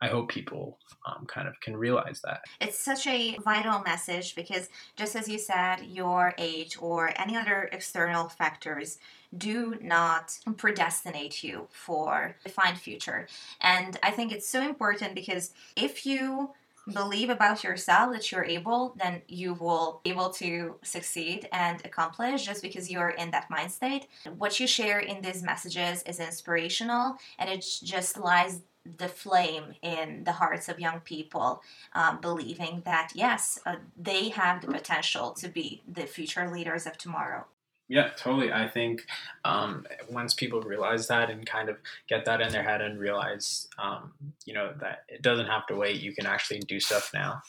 I hope people um, kind of can realize that. It's such a vital message because, just as you said, your age or any other external factors do not predestinate you for a defined future. And I think it's so important because if you believe about yourself that you're able, then you will be able to succeed and accomplish just because you're in that mind state. What you share in these messages is inspirational and it just lies the flame in the hearts of young people, um, believing that yes, uh, they have the potential to be the future leaders of tomorrow. Yeah, totally. I think um, once people realize that and kind of get that in their head and realize, um, you know, that it doesn't have to wait, you can actually do stuff now.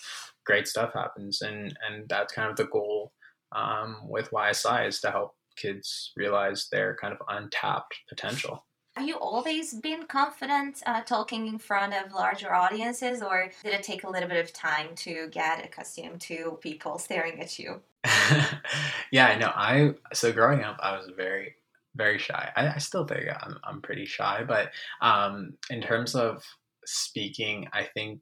Great stuff happens, and and that's kind of the goal um, with YSI is to help kids realize their kind of untapped potential. Have you always been confident uh, talking in front of larger audiences, or did it take a little bit of time to get accustomed to people staring at you? (laughs) yeah, I know. I so growing up, I was very, very shy. I, I still think I'm, I'm pretty shy, but um, in terms of speaking, I think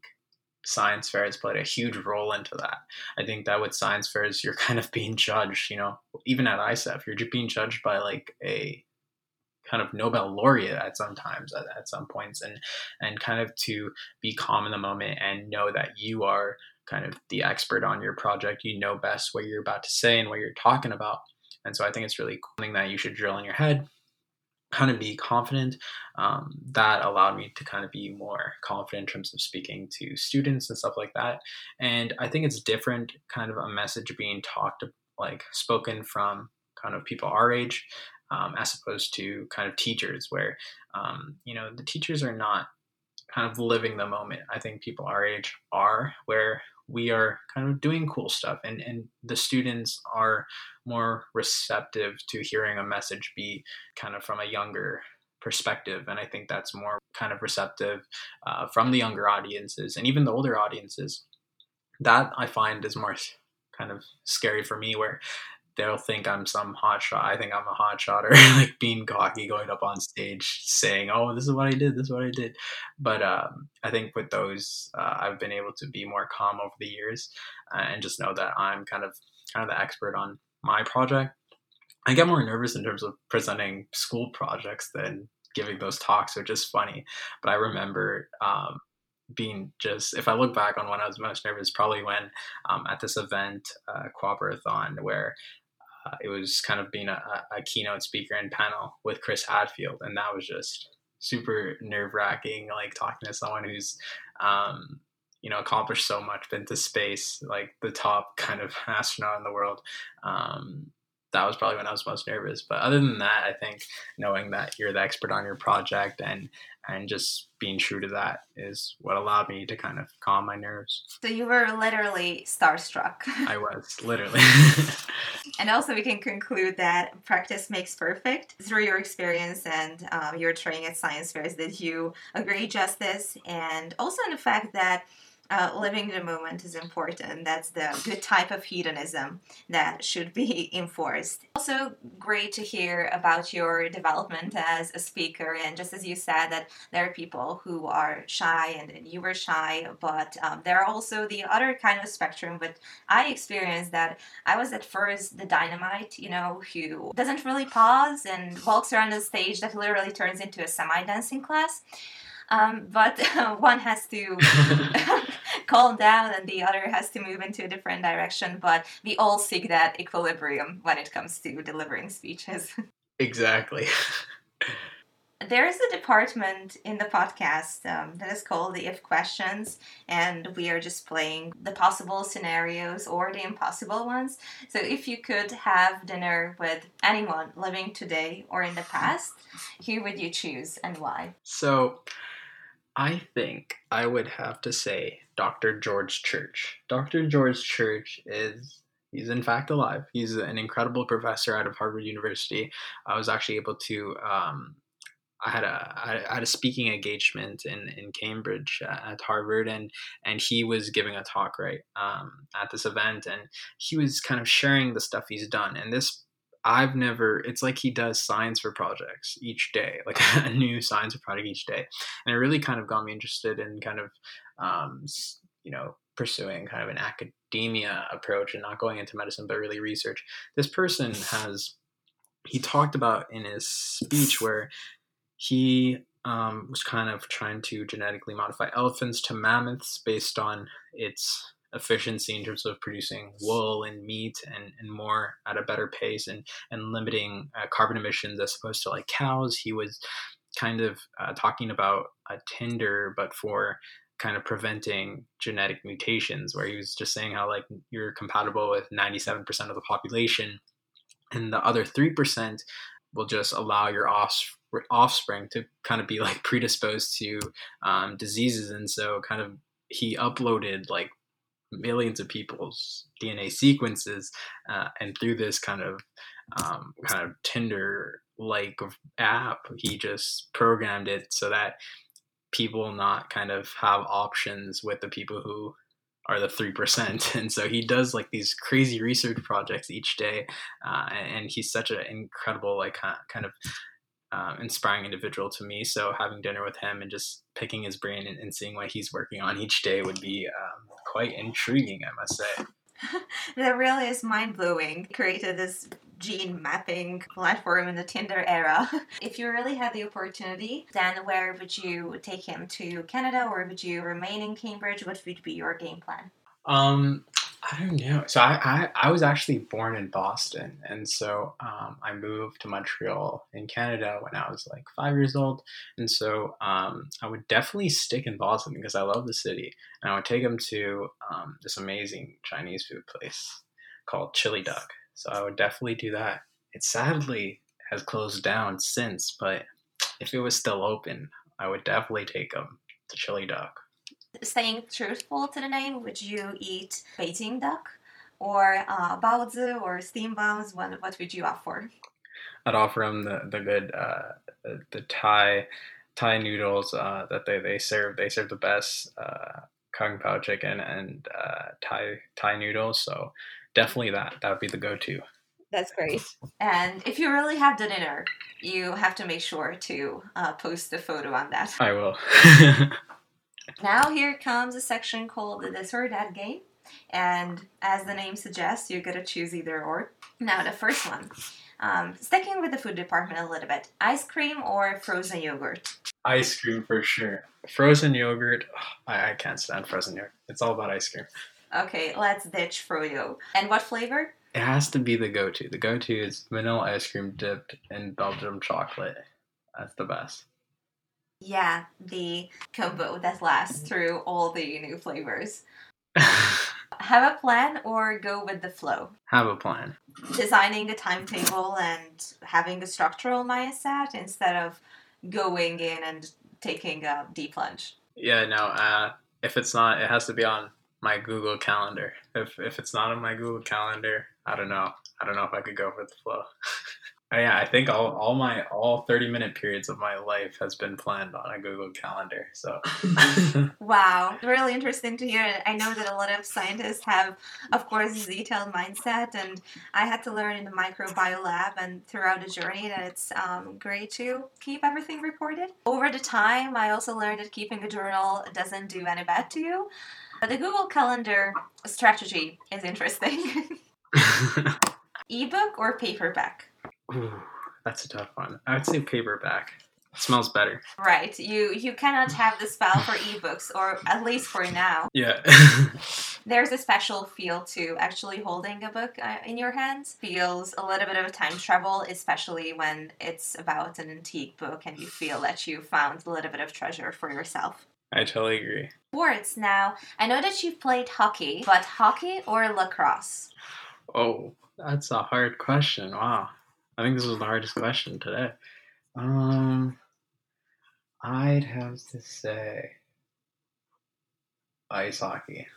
science fairs played a huge role into that. I think that with science fairs, you're kind of being judged. You know, even at ISEF, you're being judged by like a kind of Nobel laureate at some times at, at some points and and kind of to be calm in the moment and know that you are kind of the expert on your project. You know best what you're about to say and what you're talking about. And so I think it's really something that you should drill in your head, kind of be confident. Um, that allowed me to kind of be more confident in terms of speaking to students and stuff like that. And I think it's different, kind of a message being talked, like spoken from kind of people our age, um, as opposed to kind of teachers, where um, you know the teachers are not kind of living the moment. I think people our age are, where we are kind of doing cool stuff and, and the students are more receptive to hearing a message be kind of from a younger perspective and i think that's more kind of receptive uh, from the younger audiences and even the older audiences that i find is more kind of scary for me where they'll think I'm some hot shot. I think I'm a hot shot or (laughs) like being cocky going up on stage saying, "Oh, this is what I did. This is what I did." But um, I think with those, uh, I've been able to be more calm over the years uh, and just know that I'm kind of kind of the expert on my project. I get more nervous in terms of presenting school projects than giving those talks, which is funny. But I remember um, being just if I look back on when I was most nervous, probably when um, at this event, uh, Quaberathon, where uh, it was kind of being a, a, keynote speaker and panel with Chris Hadfield, and that was just super nerve wracking. Like talking to someone who's, um, you know, accomplished so much, been to space, like the top kind of (laughs) astronaut in the world. Um, that was probably when I was most nervous. But other than that, I think knowing that you're the expert on your project and and just being true to that is what allowed me to kind of calm my nerves. So you were literally starstruck. I (laughs) was literally. (laughs) and also, we can conclude that practice makes perfect through your experience and uh, your training at science fairs. Did you agree justice, and also in the fact that uh, living the moment is important. That's the good type of hedonism that should be (laughs) enforced. Also, great to hear about your development as a speaker. And just as you said, that there are people who are shy and, you were shy, but um, there are also the other kind of spectrum. But I experienced that I was at first the dynamite, you know, who doesn't really pause and walks around the stage that literally turns into a semi dancing class. Um, but uh, (laughs) one has to (laughs) (laughs) calm down and the other has to move into a different direction. But we all seek that equilibrium when it comes to delivering speeches. Exactly. there is a department in the podcast um, that is called the if questions and we are just playing the possible scenarios or the impossible ones so if you could have dinner with anyone living today or in the past who would you choose and why so I think I would have to say Dr. George Church. Dr. George Church is he's in fact alive. He's an incredible professor out of Harvard University. I was actually able to um, I had a I had a speaking engagement in in Cambridge at Harvard, and and he was giving a talk right um, at this event, and he was kind of sharing the stuff he's done. And this I've never, it's like he does science for projects each day, (laughs) like a new science for project each day. And it really kind of got me interested in kind of, um, you know, pursuing kind of an academia approach and not going into medicine, but really research. This person has, he talked about in his speech where he um, was kind of trying to genetically modify elephants to mammoths based on its efficiency in terms of producing wool and meat and, and more at a better pace and, and limiting uh, carbon emissions as opposed to like cows. He was kind of uh, talking about a Tinder, but for kind of preventing genetic mutations, where he was just saying how like you're compatible with 97% of the population, and the other 3% will just allow your offspring to kind of be like predisposed to um, diseases. And so, kind of, he uploaded like millions of people's DNA sequences, uh, and through this kind of um, kind of Tinder like app, he just programmed it so that people not kind of have options with the people who are the three percent, (laughs) and so he does like these crazy research projects each day, uh, and he's such an incredible like kind of um, inspiring individual to me. So having dinner with him and just picking his brain and, and seeing what he's working on each day would be um, quite intriguing, I must say. (laughs) that really is mind blowing. Created this gene mapping platform in the Tinder era. (laughs) if you really had the opportunity, then where would you take him to Canada or would you remain in Cambridge? What would be your game plan? Um, I don't know. So I, I, I was actually born in Boston, and so um, I moved to Montreal in Canada when I was like five years old, and so um, I would definitely stick in Boston because I love the city, and I would take them to um, this amazing Chinese food place called Chili Duck. So I would definitely do that. It sadly has closed down since, but if it was still open, I would definitely take them to Chili Duck staying truthful to the name, would you eat Beijing duck or uh, baozi or steam buns? What, what would you offer? I'd offer them the, the good, uh, the, the Thai Thai noodles uh, that they, they serve. They serve the best uh, kung pao chicken and uh, Thai Thai noodles. So definitely that that would be the go to. That's great. And if you really have the dinner, you have to make sure to uh, post a photo on that. I will. (laughs) Now here comes a section called the this or that game. And as the name suggests, you're going to choose either or. Now the first one. Um, sticking with the food department a little bit. Ice cream or frozen yogurt? Ice cream for sure. Frozen yogurt, oh, I, I can't stand frozen yogurt. It's all about ice cream. Okay, let's ditch froyo. And what flavor? It has to be the go-to. The go-to is vanilla ice cream dipped in Belgium chocolate. That's the best. Yeah, the combo that lasts through all the new flavors. (laughs) Have a plan or go with the flow? Have a plan. Designing a timetable and having a structural mindset instead of going in and taking a deep plunge. Yeah, no. Uh, if it's not, it has to be on my Google Calendar. If if it's not on my Google Calendar, I don't know. I don't know if I could go with the flow. (laughs) yeah, I think all, all my all 30 minute periods of my life has been planned on a Google Calendar. So (laughs) (laughs) Wow, really interesting to hear. I know that a lot of scientists have of course detailed mindset and I had to learn in the microbiome lab and throughout the journey that it's um, great to keep everything recorded. Over the time I also learned that keeping a journal doesn't do any bad to you. But the Google Calendar strategy is interesting. (laughs) ebook or paperback? Ooh, that's a tough one. I would say paperback. It smells better. Right. You you cannot have the spell for ebooks, or at least for now. Yeah. (laughs) There's a special feel to actually holding a book uh, in your hands. Feels a little bit of a time travel, especially when it's about an antique book and you feel that you found a little bit of treasure for yourself. I totally agree. Sports now. I know that you've played hockey, but hockey or lacrosse? Oh, that's a hard question. Wow. I think this was the hardest question today. Um, I'd have to say ice hockey.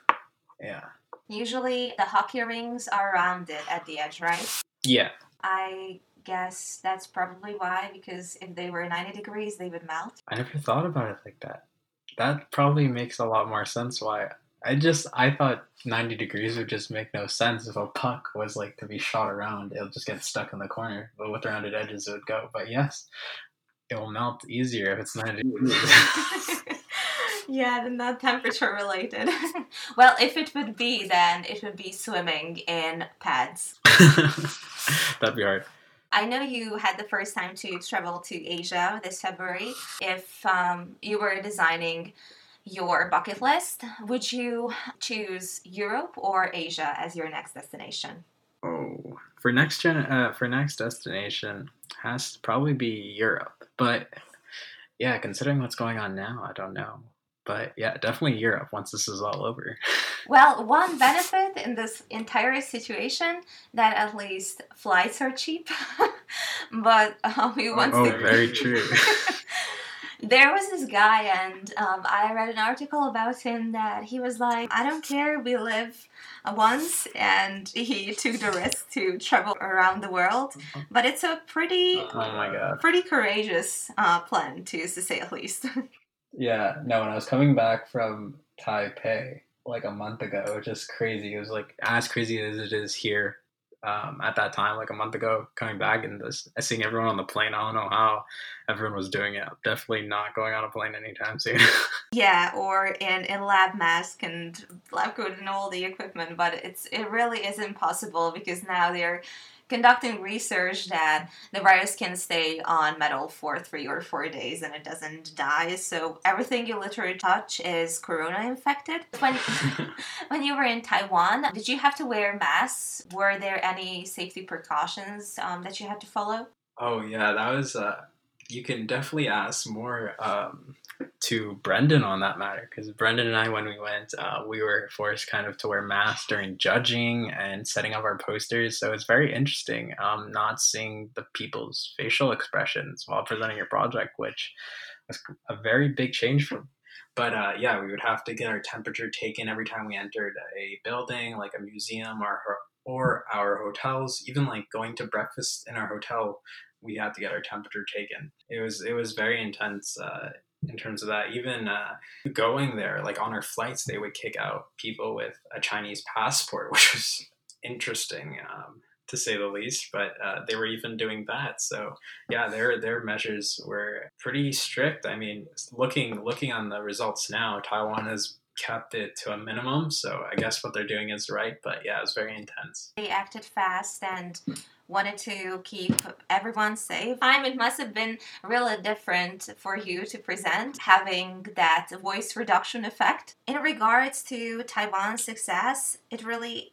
Yeah. Usually the hockey rings are rounded at the edge, right? Yeah. I guess that's probably why, because if they were 90 degrees, they would melt. I never thought about it like that. That probably makes a lot more sense why I just I thought 90 degrees would just make no sense if a puck was like to be shot around, it'll just get stuck in the corner. But with rounded edges, it would go. But yes, it will melt easier if it's 90 degrees. (laughs) yeah, then that temperature related. (laughs) well, if it would be, then it would be swimming in pads. (laughs) That'd be hard. I know you had the first time to travel to Asia this February. If um, you were designing your bucket list, would you choose Europe or Asia as your next destination? Oh, for next gen, uh, for next destination has to probably be Europe. But yeah, considering what's going on now, I don't know. But yeah, definitely Europe once this is all over. (laughs) Well, one benefit in this entire situation that at least flights are cheap. (laughs) but uh, we want oh, to. Oh, very (laughs) true. There was this guy, and um, I read an article about him that he was like, I don't care, we live once, and he (laughs) took the risk to travel around the world. Mm-hmm. But it's a pretty, oh my god, pretty courageous uh, plan, to, to say at least. (laughs) yeah, no, when I was coming back from Taipei like a month ago, it was just crazy. It was like as crazy as it is here um, at that time, like a month ago, coming back and just seeing everyone on the plane. I don't know how everyone was doing it. definitely not going on a plane anytime soon. (laughs) yeah, or in, in lab mask and lab coat and all the equipment, but it's it really is impossible because now they're conducting research that the virus can stay on metal for three or four days and it doesn't die. So everything you literally touch is corona infected. (laughs) When when you were in Taiwan, did you have to wear masks? Were there any safety precautions um, that you had to follow? Oh yeah, that was. Uh, you can definitely ask more um, to Brendan on that matter because Brendan and I, when we went, uh, we were forced kind of to wear masks during judging and setting up our posters. So it's very interesting um, not seeing the people's facial expressions while presenting your project, which was a very big change for. But uh, yeah, we would have to get our temperature taken every time we entered a building, like a museum or or our hotels. Even like going to breakfast in our hotel, we had to get our temperature taken. It was it was very intense. Uh, in terms of that. Even uh, going there, like on our flights, they would kick out people with a Chinese passport, (laughs) which was interesting um, to say the least. But uh, they were even doing that. So yeah, their their measures were pretty strict. I mean, looking looking on the results now, Taiwan has kept it to a minimum. So I guess what they're doing is right. But yeah, it was very intense. They acted fast and wanted to keep everyone safe. Time it must have been really different for you to present, having that voice reduction effect. In regards to Taiwan's success, it really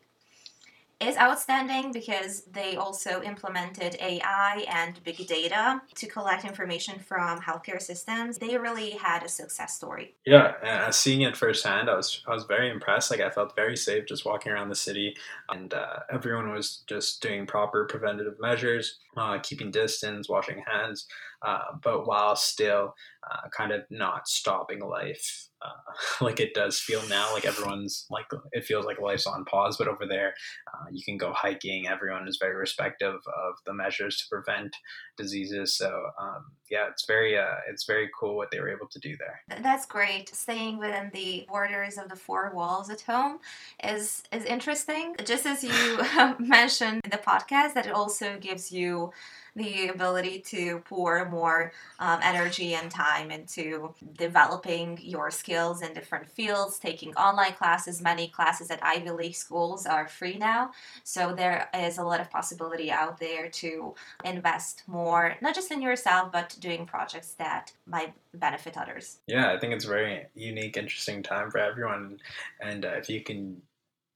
is outstanding because they also implemented AI and big data to collect information from healthcare systems. They really had a success story. Yeah, seeing it firsthand, I was I was very impressed. Like I felt very safe just walking around the city, and uh, everyone was just doing proper preventative measures, uh, keeping distance, washing hands, uh, but while still uh, kind of not stopping life uh, (laughs) like it does feel now. Like everyone's like it feels like life's on pause, but over there uh, you can go hiking. Everyone is very respective of the measures to prevent diseases. So um, yeah, it's very uh, it's very cool what they were able to do there. That's great. Staying within the borders of the four walls at home is is interesting. Just as you (laughs) (laughs) mentioned in the podcast, that it also gives you the ability to pour more um, energy and time into developing your skills in different fields, taking online classes. Many classes at Ivy League schools are free now, so there is a lot of possibility out there to invest more, not just in yourself, but doing projects that might benefit others. Yeah, I think it's a very unique, interesting time for everyone, and uh, if you can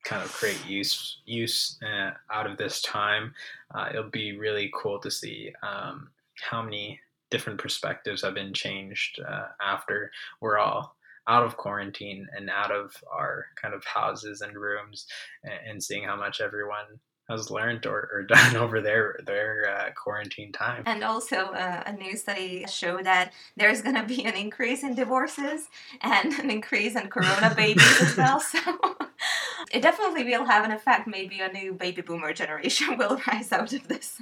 kind of create use use uh, out of this time. Uh, it'll be really cool to see um, how many different perspectives have been changed uh, after we're all out of quarantine and out of our kind of houses and rooms, and seeing how much everyone has learned or, or (laughs) done over their their uh, quarantine time. And also, uh, a new study showed that there's going to be an increase in divorces and an increase in corona (laughs) babies as well. So (laughs) it definitely will have an effect. Maybe a new baby boomer generation will rise out of this.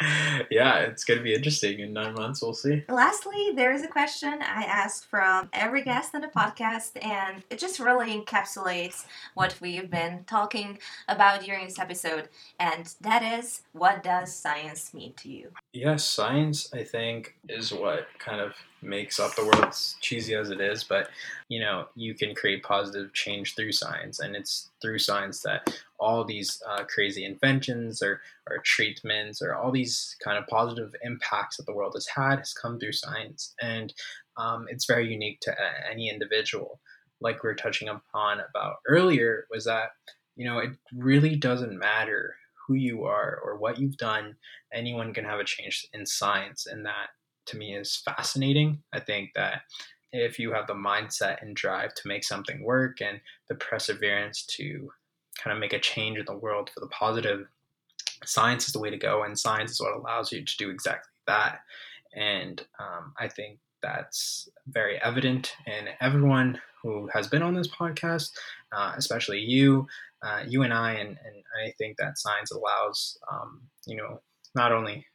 (laughs) yeah, it's going to be interesting in nine months. We'll see. Lastly, there is a question I ask from every guest on the podcast, and it just really encapsulates what we've been talking about during this episode, and that is what does science mean to you? Yes, science, I think, is what kind of makes up the world, as cheesy as it is, but you know, you can create positive change through science, and it's through science that all these uh, crazy inventions or, or treatments or all these kind of positive impacts that the world has had has come through science. And um, it's very unique to any individual. Like we are touching upon about earlier, was that, you know, it really doesn't matter who you are or what you've done, anyone can have a change in science. And that to me is fascinating. I think that if you have the mindset and drive to make something work and the perseverance to kind of make a change in the world for the positive, science is the way to go, and science is what allows you to do exactly that. And um, I think that's very evident in everyone who has been on this podcast, uh, especially you, uh, you and I, and, and I think that science allows, um, you know, not only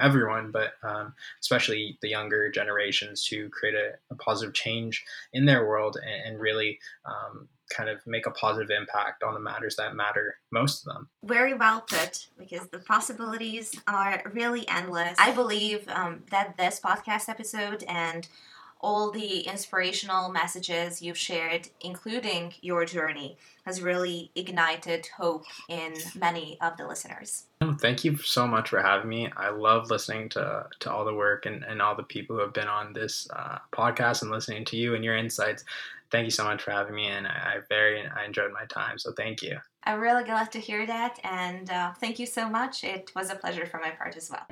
everyone, but um, especially the younger generations to create a, a positive change in their world and, and really um, kind of make a positive impact on the matters that matter most to them. Very well put, because the possibilities are really endless. I believe um, that this podcast episode and all the inspirational messages you've shared, including your journey, has really ignited hope in many of the listeners. Thank you so much for having me. I love listening to, to all the work and, and all the people who have been on this uh, podcast and listening to you and your insights. Thank you so much for having me, and I, I very I enjoyed my time. So thank you. I'm really glad to hear that, and uh, thank you so much. It was a pleasure for my part as well.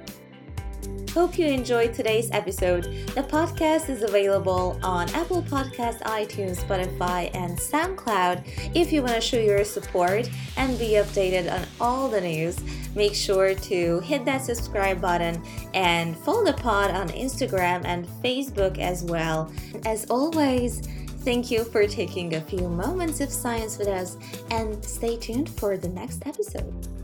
Hope you enjoyed today's episode. The podcast is available on Apple Podcast, iTunes, Spotify, and SoundCloud. If you want to show your support and be updated on all the news, make sure to hit that subscribe button and follow the pod on Instagram and Facebook as well. As always, Thank you for taking a few moments of science with us and stay tuned for the next episode.